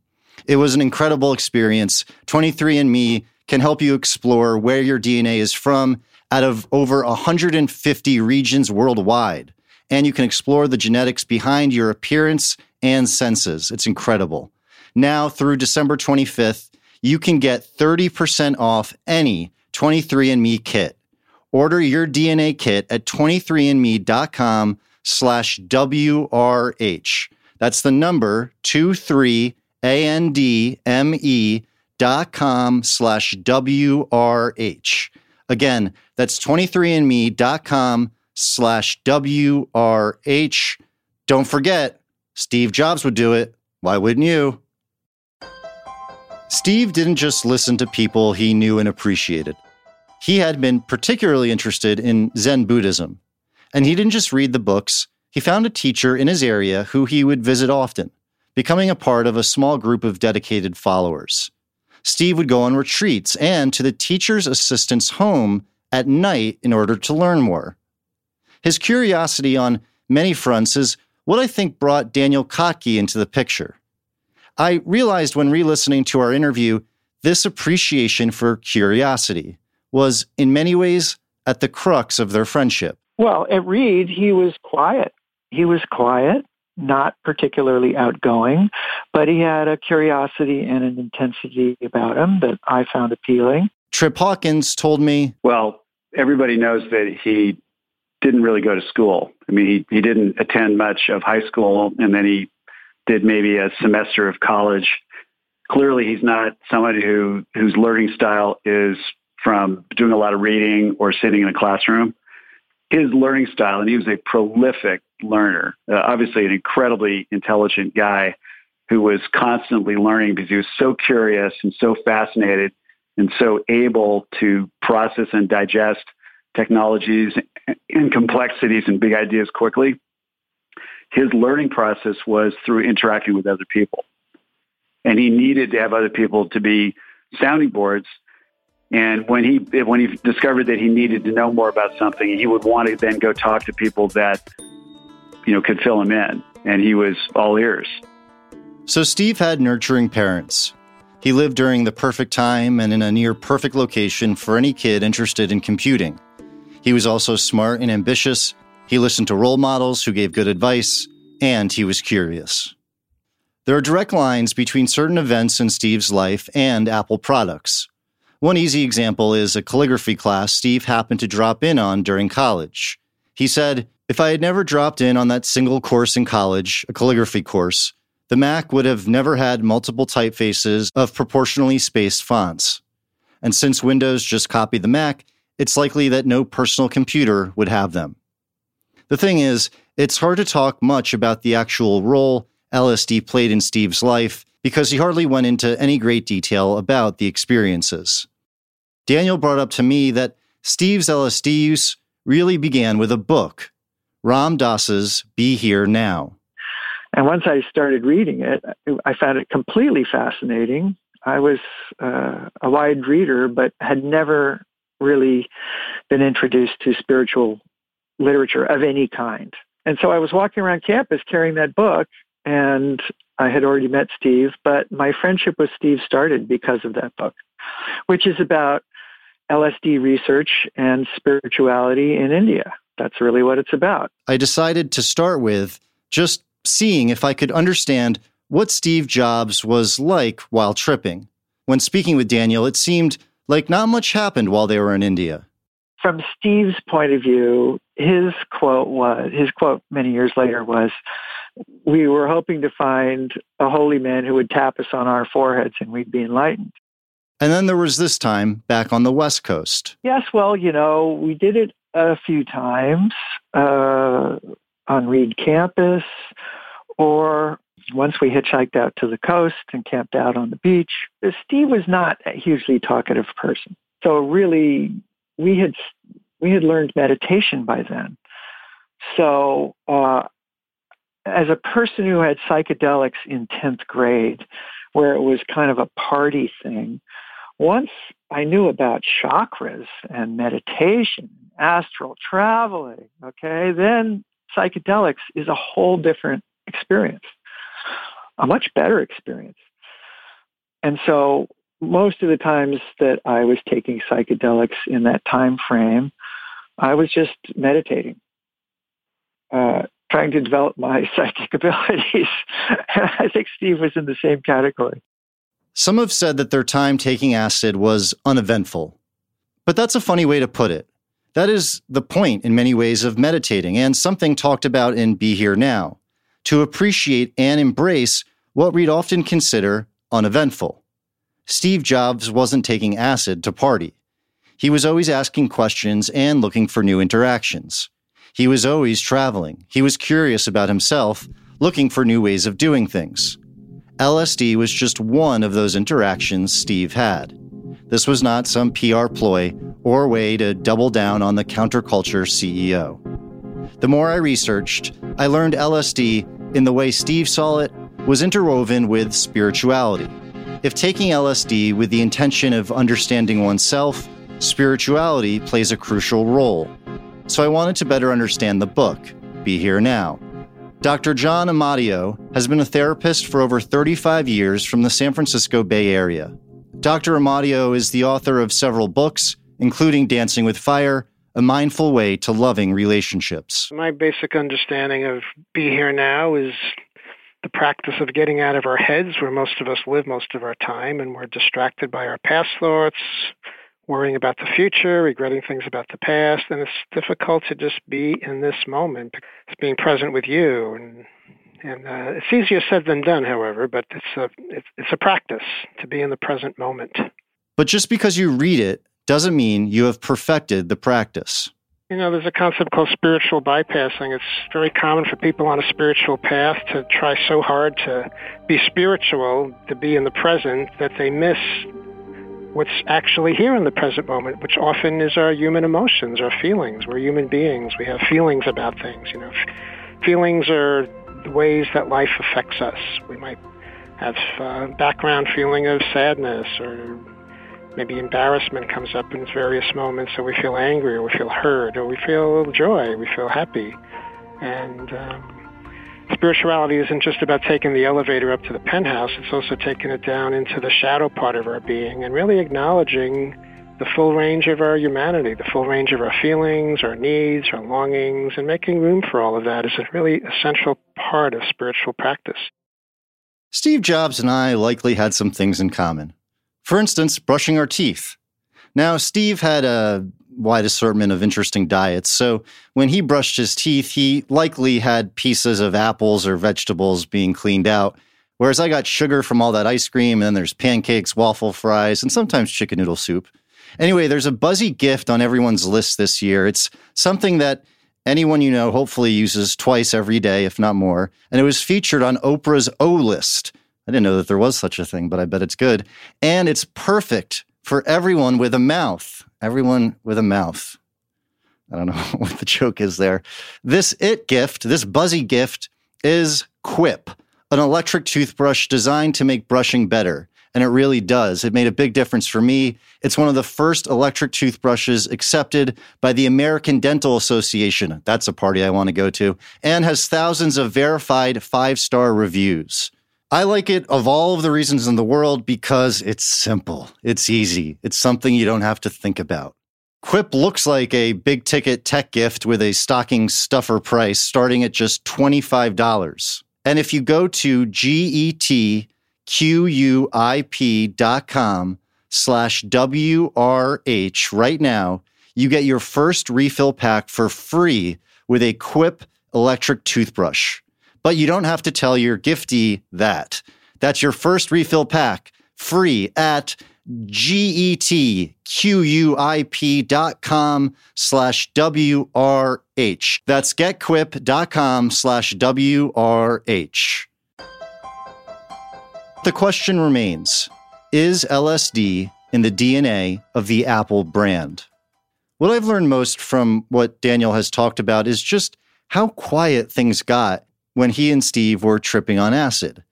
It was an incredible experience. 23andMe can help you explore where your DNA is from out of over 150 regions worldwide. And you can explore the genetics behind your appearance and senses. It's incredible. Now through December 25th, you can get 30% off any 23andMe kit. Order your DNA kit at 23andme.com slash WRH. That's the number 23andme dot com slash WRH. Again, that's 23andme dot com slash WRH. Don't forget, Steve Jobs would do it. Why wouldn't you? Steve didn't just listen to people he knew and appreciated. He had been particularly interested in Zen Buddhism. And he didn't just read the books, he found a teacher in his area who he would visit often, becoming a part of a small group of dedicated followers. Steve would go on retreats and to the teacher's assistant's home at night in order to learn more. His curiosity on many fronts is what I think brought Daniel Kottke into the picture. I realized when re listening to our interview, this appreciation for curiosity was in many ways at the crux of their friendship. Well, at Reed, he was quiet. He was quiet, not particularly outgoing, but he had a curiosity and an intensity about him that I found appealing. Trip Hawkins told me, Well, everybody knows that he didn't really go to school. I mean, he, he didn't attend much of high school and then he did maybe a semester of college. Clearly, he's not somebody who, whose learning style is from doing a lot of reading or sitting in a classroom. His learning style, and he was a prolific learner, uh, obviously an incredibly intelligent guy who was constantly learning because he was so curious and so fascinated and so able to process and digest technologies and complexities and big ideas quickly. His learning process was through interacting with other people. And he needed to have other people to be sounding boards. And when he when he discovered that he needed to know more about something, he would want to then go talk to people that you know could fill him in. And he was all ears. So Steve had nurturing parents. He lived during the perfect time and in a near perfect location for any kid interested in computing. He was also smart and ambitious. He listened to role models who gave good advice, and he was curious. There are direct lines between certain events in Steve's life and Apple products. One easy example is a calligraphy class Steve happened to drop in on during college. He said, If I had never dropped in on that single course in college, a calligraphy course, the Mac would have never had multiple typefaces of proportionally spaced fonts. And since Windows just copied the Mac, it's likely that no personal computer would have them. The thing is, it's hard to talk much about the actual role LSD played in Steve's life because he hardly went into any great detail about the experiences. Daniel brought up to me that Steve's LSD use really began with a book, Ram Dass's Be Here Now. And once I started reading it, I found it completely fascinating. I was uh, a wide reader, but had never really been introduced to spiritual literature of any kind. And so I was walking around campus carrying that book, and I had already met Steve, but my friendship with Steve started because of that book, which is about LSD research and spirituality in India. That's really what it's about. I decided to start with just seeing if I could understand what Steve Jobs was like while tripping. When speaking with Daniel, it seemed like not much happened while they were in India. From Steve's point of view, his quote was his quote many years later was we were hoping to find a holy man who would tap us on our foreheads and we'd be enlightened. And then there was this time back on the West Coast. Yes, well, you know, we did it a few times uh, on Reed campus or once we hitchhiked out to the coast and camped out on the beach, Steve was not a hugely talkative person. So really, we had we had learned meditation by then. So uh, as a person who had psychedelics in 10th grade, where it was kind of a party thing, once I knew about chakras and meditation, astral traveling, okay, then psychedelics is a whole different experience, a much better experience. And so most of the times that I was taking psychedelics in that time frame, I was just meditating, uh, trying to develop my psychic abilities. And I think Steve was in the same category. Some have said that their time taking acid was uneventful. But that's a funny way to put it. That is the point in many ways of meditating and something talked about in Be Here Now to appreciate and embrace what we'd often consider uneventful. Steve Jobs wasn't taking acid to party. He was always asking questions and looking for new interactions. He was always traveling. He was curious about himself, looking for new ways of doing things. LSD was just one of those interactions Steve had. This was not some PR ploy or way to double down on the counterculture CEO. The more I researched, I learned LSD, in the way Steve saw it, was interwoven with spirituality. If taking LSD with the intention of understanding oneself, spirituality plays a crucial role. So I wanted to better understand the book, Be Here Now. Dr. John Amodeo has been a therapist for over 35 years from the San Francisco Bay Area. Dr. Amodeo is the author of several books, including Dancing with Fire, A Mindful Way to Loving Relationships. My basic understanding of Be Here Now is the practice of getting out of our heads where most of us live most of our time and we're distracted by our past thoughts, worrying about the future, regretting things about the past, and it's difficult to just be in this moment. It's being present with you, and and uh, it's easier said than done, however. But it's a it's, it's a practice to be in the present moment. But just because you read it doesn't mean you have perfected the practice. You know, there's a concept called spiritual bypassing. It's very common for people on a spiritual path to try so hard to be spiritual, to be in the present, that they miss what's actually here in the present moment, which often is our human emotions, our feelings. We're human beings. We have feelings about things. You know, feelings are the ways that life affects us. We might have a background feeling of sadness or maybe embarrassment comes up in various moments, so we feel angry or we feel hurt or we feel a little joy, we feel happy. And um, spirituality isn't just about taking the elevator up to the penthouse, it's also taking it down into the shadow part of our being and really acknowledging the full range of our humanity, the full range of our feelings, our needs, our longings, and making room for all of that is a really essential part of spiritual practice. Steve Jobs and I likely had some things in common. For instance, brushing our teeth. Now, Steve had a wide assortment of interesting diets. So when he brushed his teeth, he likely had pieces of apples or vegetables being cleaned out. Whereas I got sugar from all that ice cream, and then there's pancakes, waffle fries, and sometimes chicken noodle soup. Anyway, there's a buzzy gift on everyone's list this year. It's something that anyone you know hopefully uses twice every day, if not more. And it was featured on Oprah's O list. I didn't know that there was such a thing, but I bet it's good. And it's perfect for everyone with a mouth everyone with a mouth. I don't know what the joke is there. This it gift, this buzzy gift, is Quip, an electric toothbrush designed to make brushing better. And it really does. It made a big difference for me. It's one of the first electric toothbrushes accepted by the American Dental Association. That's a party I want to go to, and has thousands of verified five star reviews. I like it of all of the reasons in the world because it's simple, it's easy, it's something you don't have to think about. Quip looks like a big ticket tech gift with a stocking stuffer price starting at just $25. And if you go to getquip.com slash WRH right now, you get your first refill pack for free with a Quip electric toothbrush. But you don't have to tell your giftee that. That's your first refill pack free at getquip.com slash WRH. That's getquip.com slash WRH. The question remains Is LSD in the DNA of the Apple brand? What I've learned most from what Daniel has talked about is just how quiet things got when he and Steve were tripping on acid.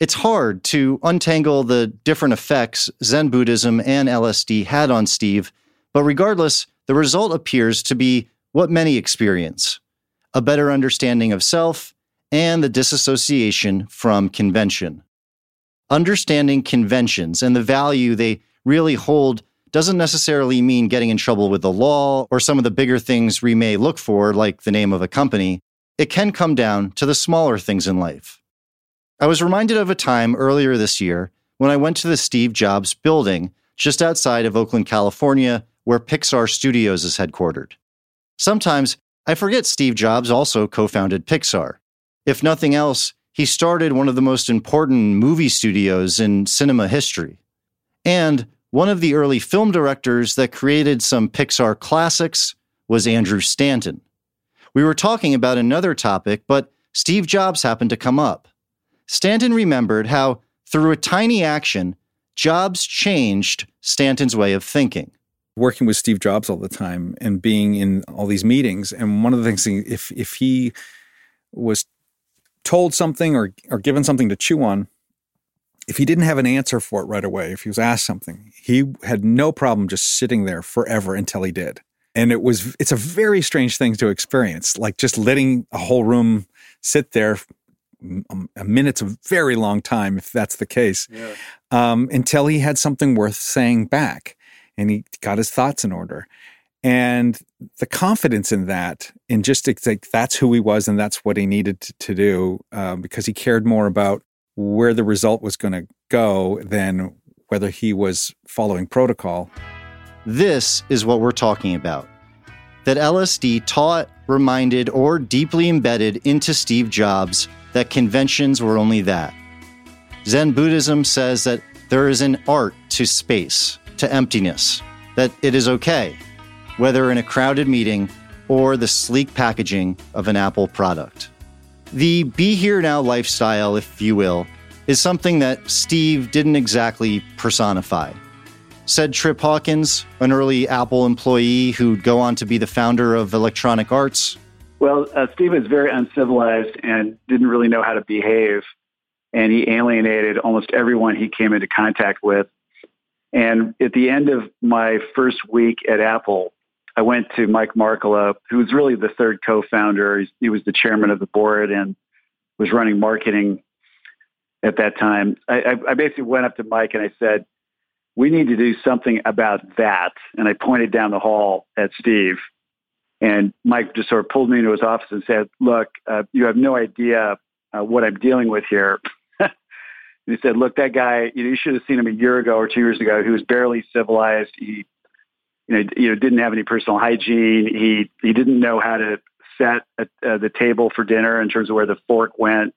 It's hard to untangle the different effects Zen Buddhism and LSD had on Steve, but regardless, the result appears to be what many experience a better understanding of self and the disassociation from convention. Understanding conventions and the value they really hold doesn't necessarily mean getting in trouble with the law or some of the bigger things we may look for, like the name of a company. It can come down to the smaller things in life. I was reminded of a time earlier this year when I went to the Steve Jobs building just outside of Oakland, California, where Pixar Studios is headquartered. Sometimes I forget Steve Jobs also co founded Pixar. If nothing else, he started one of the most important movie studios in cinema history. And one of the early film directors that created some Pixar classics was Andrew Stanton. We were talking about another topic, but Steve Jobs happened to come up. Stanton remembered how, through a tiny action, Jobs changed Stanton's way of thinking. Working with Steve Jobs all the time and being in all these meetings, and one of the things, if if he was told something or or given something to chew on, if he didn't have an answer for it right away, if he was asked something, he had no problem just sitting there forever until he did. And it was, it's a very strange thing to experience, like just letting a whole room sit there. A minute's a very long time if that's the case, yeah. um, until he had something worth saying back and he got his thoughts in order. And the confidence in that, in just like that's who he was and that's what he needed to, to do, uh, because he cared more about where the result was going to go than whether he was following protocol. This is what we're talking about. That LSD taught, reminded, or deeply embedded into Steve Jobs that conventions were only that. Zen Buddhism says that there is an art to space, to emptiness, that it is okay, whether in a crowded meeting or the sleek packaging of an Apple product. The be here now lifestyle, if you will, is something that Steve didn't exactly personify. Said Trip Hawkins, an early Apple employee who'd go on to be the founder of Electronic Arts. Well, uh, Steve was very uncivilized and didn't really know how to behave. And he alienated almost everyone he came into contact with. And at the end of my first week at Apple, I went to Mike Markkula, who was really the third co-founder. He was the chairman of the board and was running marketing at that time. I, I basically went up to Mike and I said, "We need to do something about that." And I pointed down the hall at Steve, and Mike just sort of pulled me into his office and said, "Look, uh, you have no idea uh, what I'm dealing with here." he said, "Look, that guy. You, know, you should have seen him a year ago or two years ago. He was barely civilized. He you know, you know, didn't have any personal hygiene. He he didn't know how to set a, uh, the table for dinner in terms of where the fork went.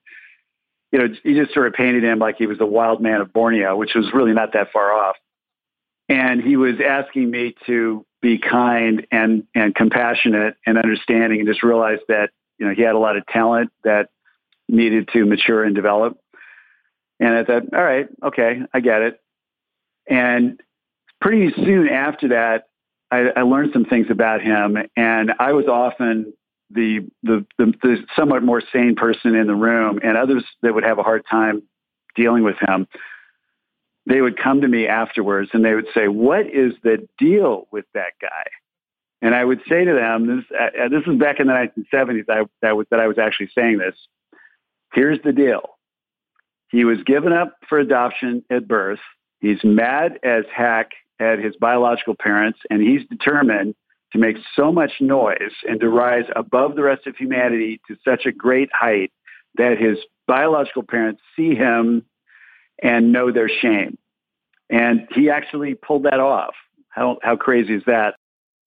You know, he just sort of painted him like he was the wild man of Borneo, which was really not that far off. And he was asking me to be kind and and compassionate and understanding, and just realize that you know he had a lot of talent that needed to mature and develop. And I thought, all right, okay, I get it. And pretty soon after that, I, I learned some things about him, and I was often the, the, the the somewhat more sane person in the room, and others that would have a hard time dealing with him. They would come to me afterwards, and they would say, "What is the deal with that guy?" And I would say to them, "This uh, this is back in the 1970s. I, that was that I was actually saying this. Here's the deal. He was given up for adoption at birth. He's mad as heck at his biological parents, and he's determined to make so much noise and to rise above the rest of humanity to such a great height that his biological parents see him and know their shame. And he actually pulled that off. How, how crazy is that?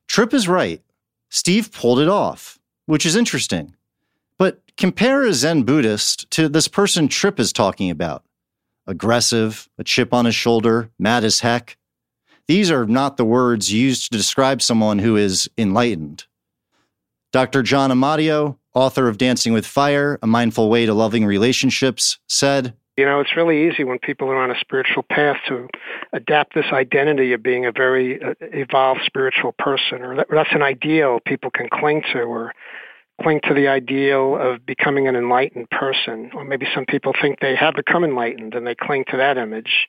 Trip is right. Steve pulled it off, which is interesting. But compare a Zen Buddhist to this person Trip is talking about aggressive, a chip on his shoulder, mad as heck. These are not the words used to describe someone who is enlightened. Dr. John Amodeo, author of Dancing with Fire A Mindful Way to Loving Relationships, said You know, it's really easy when people are on a spiritual path to adapt this identity of being a very uh, evolved spiritual person, or that's an ideal people can cling to, or cling to the ideal of becoming an enlightened person. Or maybe some people think they have become enlightened and they cling to that image.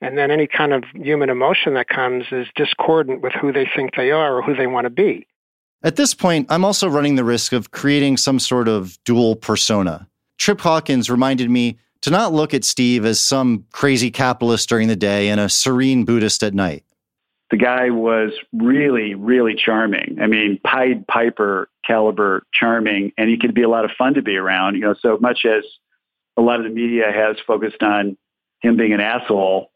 And then any kind of human emotion that comes is discordant with who they think they are or who they want to be. At this point, I'm also running the risk of creating some sort of dual persona. Trip Hawkins reminded me to not look at Steve as some crazy capitalist during the day and a serene Buddhist at night. The guy was really, really charming. I mean, Pied Piper caliber charming, and he could be a lot of fun to be around. You know, so much as a lot of the media has focused on him being an asshole,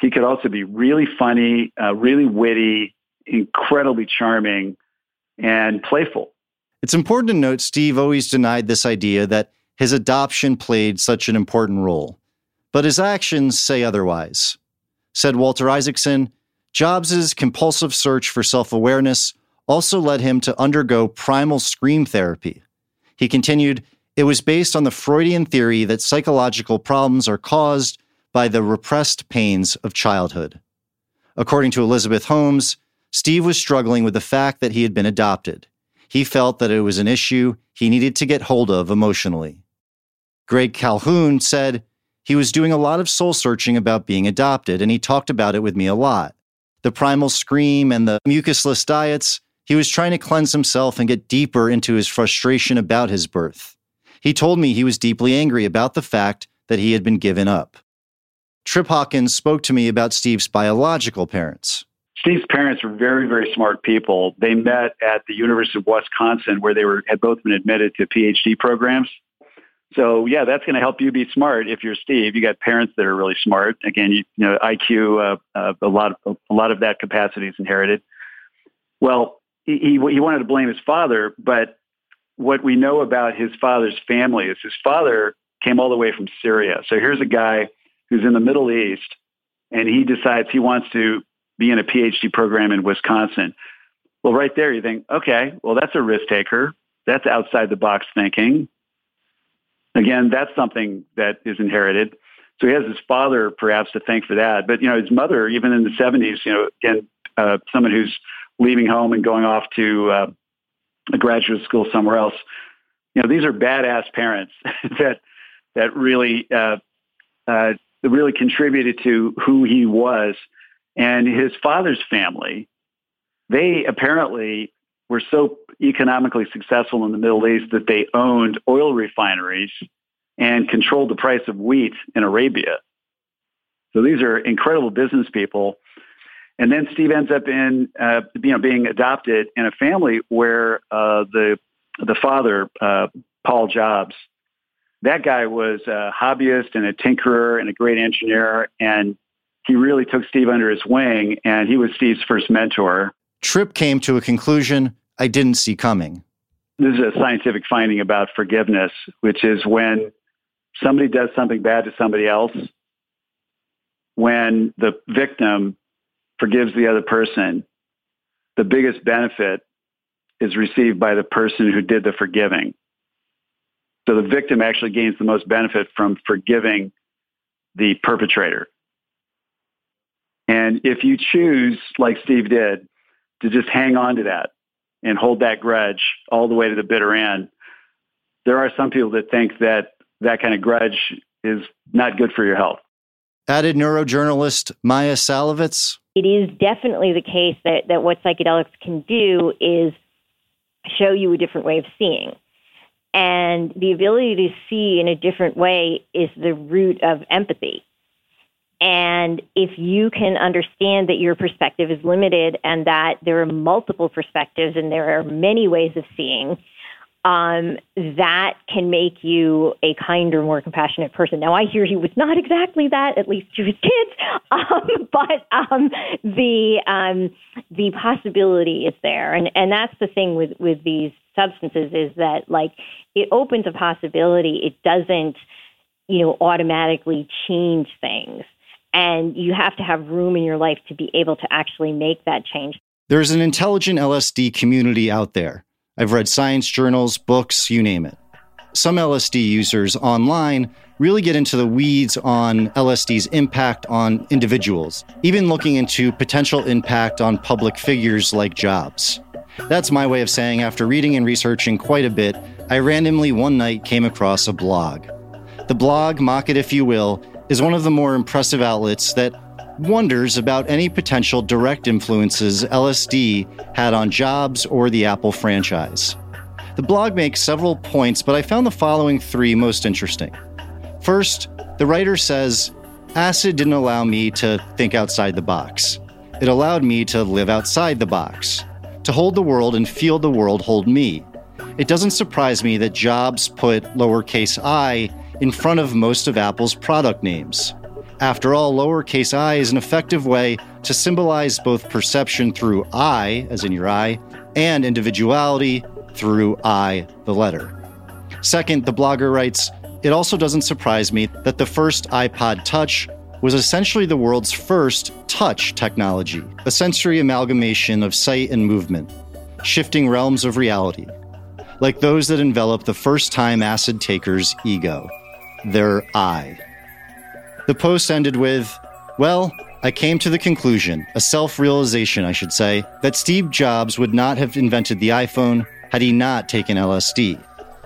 he could also be really funny, uh, really witty, incredibly charming, and playful. It's important to note Steve always denied this idea that his adoption played such an important role, but his actions say otherwise. Said Walter Isaacson, Jobs' compulsive search for self awareness also led him to undergo primal scream therapy. He continued, it was based on the Freudian theory that psychological problems are caused by the repressed pains of childhood. According to Elizabeth Holmes, Steve was struggling with the fact that he had been adopted. He felt that it was an issue he needed to get hold of emotionally. Greg Calhoun said he was doing a lot of soul searching about being adopted, and he talked about it with me a lot. The primal scream and the mucusless diets, he was trying to cleanse himself and get deeper into his frustration about his birth. He told me he was deeply angry about the fact that he had been given up. Trip Hawkins spoke to me about Steve's biological parents. Steve's parents were very, very smart people. They met at the University of Wisconsin, where they were had both been admitted to PhD programs. So yeah, that's going to help you be smart. If you're Steve, you got parents that are really smart. Again, you, you know, IQ, uh, uh, a lot, of, a lot of that capacity is inherited. Well, he, he he wanted to blame his father, but what we know about his father's family is his father came all the way from Syria. So here's a guy who's in the Middle East, and he decides he wants to be in a PhD program in Wisconsin. Well, right there, you think, okay, well, that's a risk taker. That's outside the box thinking. Again, that's something that is inherited. So he has his father perhaps to thank for that. But, you know, his mother, even in the 70s, you know, again, uh, someone who's leaving home and going off to uh, a graduate school somewhere else. You know, these are badass parents that that really uh, uh, really contributed to who he was. And his father's family, they apparently were so economically successful in the Middle East that they owned oil refineries and controlled the price of wheat in Arabia. So these are incredible business people. And then Steve ends up in, uh, you know, being adopted in a family where uh, the the father, uh, Paul Jobs, that guy was a hobbyist and a tinkerer and a great engineer, and he really took Steve under his wing, and he was Steve's first mentor. Trip came to a conclusion I didn't see coming. This is a scientific finding about forgiveness, which is when somebody does something bad to somebody else, when the victim forgives the other person, the biggest benefit is received by the person who did the forgiving. So the victim actually gains the most benefit from forgiving the perpetrator. And if you choose, like Steve did, to just hang on to that and hold that grudge all the way to the bitter end. There are some people that think that that kind of grudge is not good for your health. Added neurojournalist Maia Szalavitz. It is definitely the case that, that what psychedelics can do is show you a different way of seeing. And the ability to see in a different way is the root of empathy. And if you can understand that your perspective is limited and that there are multiple perspectives and there are many ways of seeing, um, that can make you a kinder, more compassionate person. Now, I hear he was not exactly that, at least to his kids, um, but um, the um, the possibility is there, and and that's the thing with with these substances is that like it opens a possibility. It doesn't, you know, automatically change things and you have to have room in your life to be able to actually make that change. There's an intelligent LSD community out there. I've read science journals, books, you name it. some LSD users online really get into the weeds on LSD's impact on individuals, even looking into potential impact on public figures like Jobs. That's my way of saying after reading and researching quite a bit, I randomly one night came across a blog. The blog, mock it if you will, is one of the more impressive outlets that wonders about any potential direct influences LSD had on Jobs or the Apple franchise. The blog makes several points, but I found the following three most interesting. First, the writer says, Acid didn't allow me to think outside the box. It allowed me to live outside the box, to hold the world and feel the world hold me. It doesn't surprise me that Jobs put lowercase i in front of most of Apple's product names. After all, lowercase i is an effective way to symbolize both perception through I, as in your eye, and individuality through I, the letter. Second, the blogger writes It also doesn't surprise me that the first iPod Touch was essentially the world's first touch technology, a sensory amalgamation of sight and movement, shifting realms of reality, like those that envelop the first time acid taker's ego, their eye. The post ended with, Well, I came to the conclusion, a self realization, I should say, that Steve Jobs would not have invented the iPhone had he not taken LSD.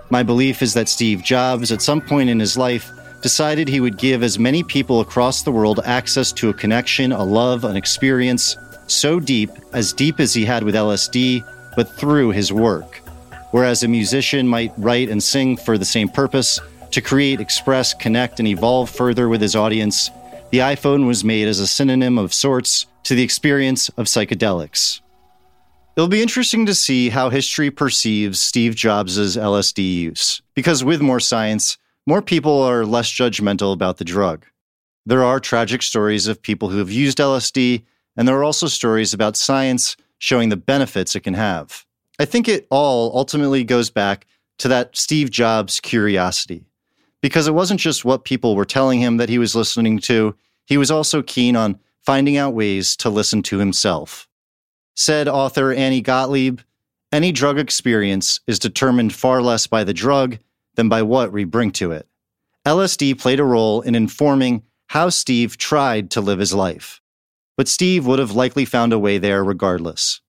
My belief is that Steve Jobs, at some point in his life, decided he would give as many people across the world access to a connection, a love, an experience so deep, as deep as he had with LSD, but through his work. Whereas a musician might write and sing for the same purpose, to create, express, connect, and evolve further with his audience, the iPhone was made as a synonym of sorts to the experience of psychedelics. It'll be interesting to see how history perceives Steve Jobs' LSD use, because with more science, more people are less judgmental about the drug. There are tragic stories of people who have used LSD, and there are also stories about science showing the benefits it can have. I think it all ultimately goes back to that Steve Jobs curiosity because it wasn't just what people were telling him that he was listening to, he was also keen on finding out ways to listen to himself. Said author Annie Gottlieb, any drug experience is determined far less by the drug than by what we bring to it. LSD played a role in informing how Steve tried to live his life. But Steve would have likely found a way there regardless,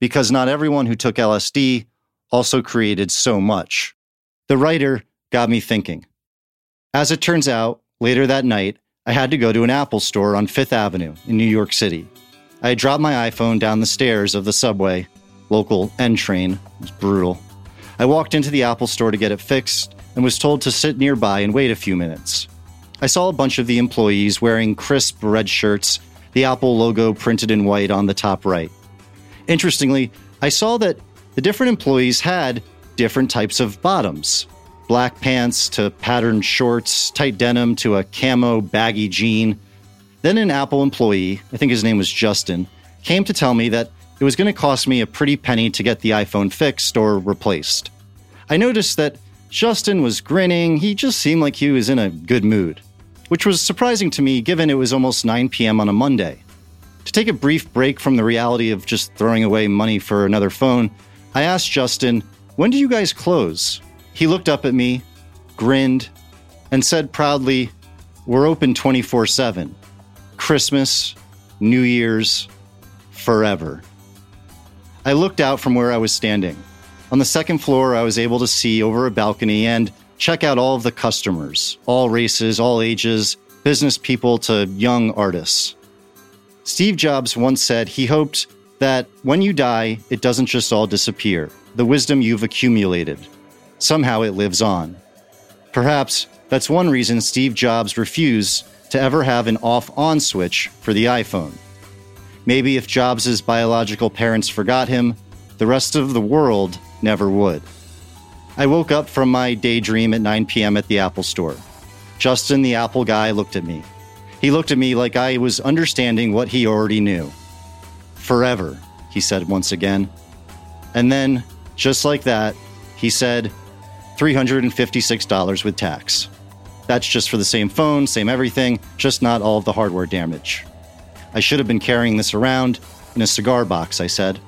because not everyone who took LSD also created so much. The writer got me thinking. As it turns out, later that night, I had to go to an Apple store on Fifth Avenue in New York City. I had dropped my iPhone down the stairs of the subway, local N train. It was brutal. I walked into the Apple store to get it fixed and was told to sit nearby and wait a few minutes. I saw a bunch of the employees wearing crisp red shirts, the Apple logo printed in white on the top right. Interestingly, I saw that the different employees had different types of bottoms black pants to patterned shorts, tight denim to a camo baggy jean. Then an Apple employee, I think his name was Justin, came to tell me that it was going to cost me a pretty penny to get the iPhone fixed or replaced. I noticed that Justin was grinning, he just seemed like he was in a good mood, which was surprising to me given it was almost 9 p.m. on a Monday. To take a brief break from the reality of just throwing away money for another phone, I asked Justin, When do you guys close? He looked up at me, grinned, and said proudly, We're open 24 7. Christmas, New Year's, forever. I looked out from where I was standing. On the second floor, I was able to see over a balcony and check out all of the customers, all races, all ages, business people to young artists. Steve Jobs once said he hoped that when you die, it doesn't just all disappear. The wisdom you've accumulated, somehow it lives on. Perhaps that's one reason Steve Jobs refused to ever have an off on switch for the iPhone. Maybe if Jobs' biological parents forgot him, the rest of the world never would. I woke up from my daydream at 9 p.m. at the Apple store. Justin, the Apple guy, looked at me. He looked at me like I was understanding what he already knew. Forever, he said once again. And then, just like that, he said, $356 with tax. That's just for the same phone, same everything, just not all of the hardware damage. I should have been carrying this around in a cigar box, I said.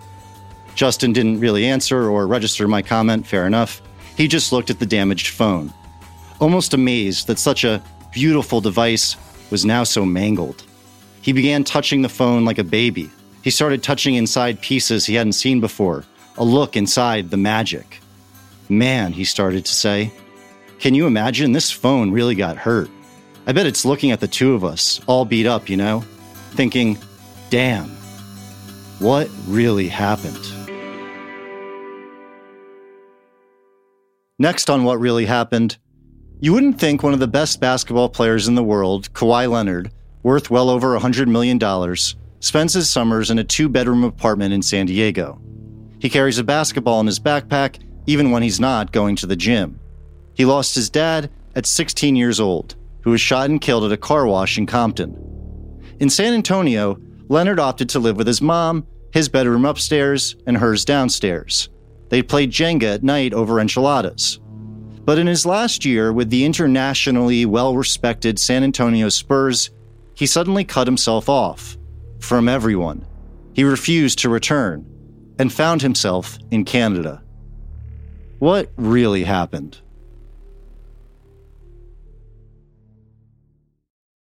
Justin didn't really answer or register my comment, fair enough. He just looked at the damaged phone, almost amazed that such a beautiful device was now so mangled. He began touching the phone like a baby. He started touching inside pieces he hadn't seen before, a look inside the magic. Man, he started to say, can you imagine? This phone really got hurt. I bet it's looking at the two of us, all beat up, you know, thinking, damn, what really happened? Next on What Really Happened, you wouldn't think one of the best basketball players in the world, Kawhi Leonard, worth well over $100 million, spends his summers in a two bedroom apartment in San Diego. He carries a basketball in his backpack even when he's not going to the gym. He lost his dad at 16 years old, who was shot and killed at a car wash in Compton. In San Antonio, Leonard opted to live with his mom, his bedroom upstairs, and hers downstairs. They played Jenga at night over enchiladas. But in his last year with the internationally well respected San Antonio Spurs, he suddenly cut himself off from everyone. He refused to return and found himself in Canada. What really happened?